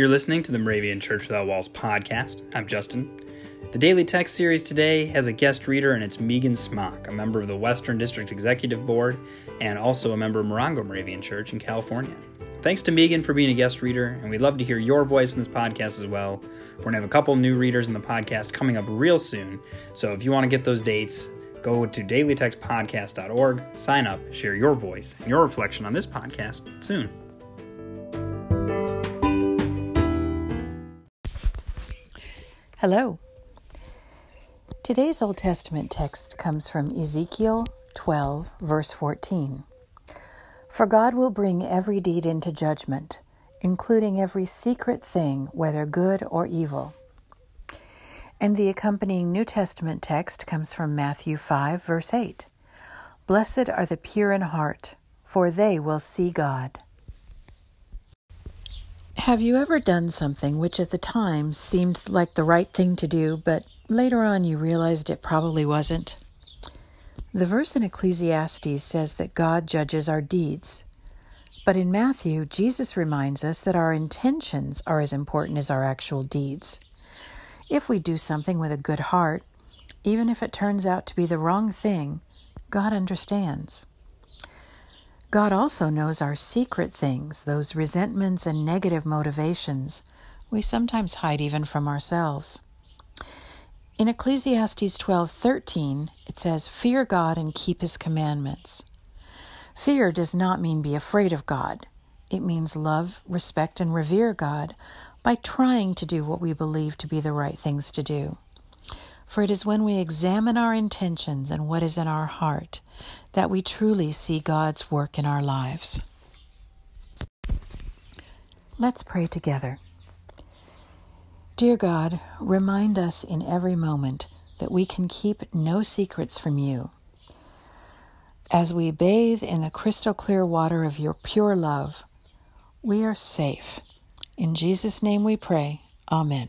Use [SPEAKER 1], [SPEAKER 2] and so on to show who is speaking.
[SPEAKER 1] You're listening to the Moravian Church Without Walls podcast. I'm Justin. The daily text series today has a guest reader, and it's Megan Smock, a member of the Western District Executive Board and also a member of Morongo Moravian Church in California. Thanks to Megan for being a guest reader, and we'd love to hear your voice in this podcast as well. We're going to have a couple new readers in the podcast coming up real soon, so if you want to get those dates, go to dailytextpodcast.org, sign up, share your voice and your reflection on this podcast soon.
[SPEAKER 2] Hello. Today's Old Testament text comes from Ezekiel 12, verse 14. For God will bring every deed into judgment, including every secret thing, whether good or evil. And the accompanying New Testament text comes from Matthew 5, verse 8. Blessed are the pure in heart, for they will see God. Have you ever done something which at the time seemed like the right thing to do, but later on you realized it probably wasn't? The verse in Ecclesiastes says that God judges our deeds. But in Matthew, Jesus reminds us that our intentions are as important as our actual deeds. If we do something with a good heart, even if it turns out to be the wrong thing, God understands. God also knows our secret things, those resentments and negative motivations we sometimes hide even from ourselves. In Ecclesiastes 12:13, it says, "Fear God and keep his commandments." Fear does not mean be afraid of God. It means love, respect, and revere God by trying to do what we believe to be the right things to do. For it is when we examine our intentions and what is in our heart that we truly see God's work in our lives. Let's pray together. Dear God, remind us in every moment that we can keep no secrets from you. As we bathe in the crystal clear water of your pure love, we are safe. In Jesus' name we pray. Amen.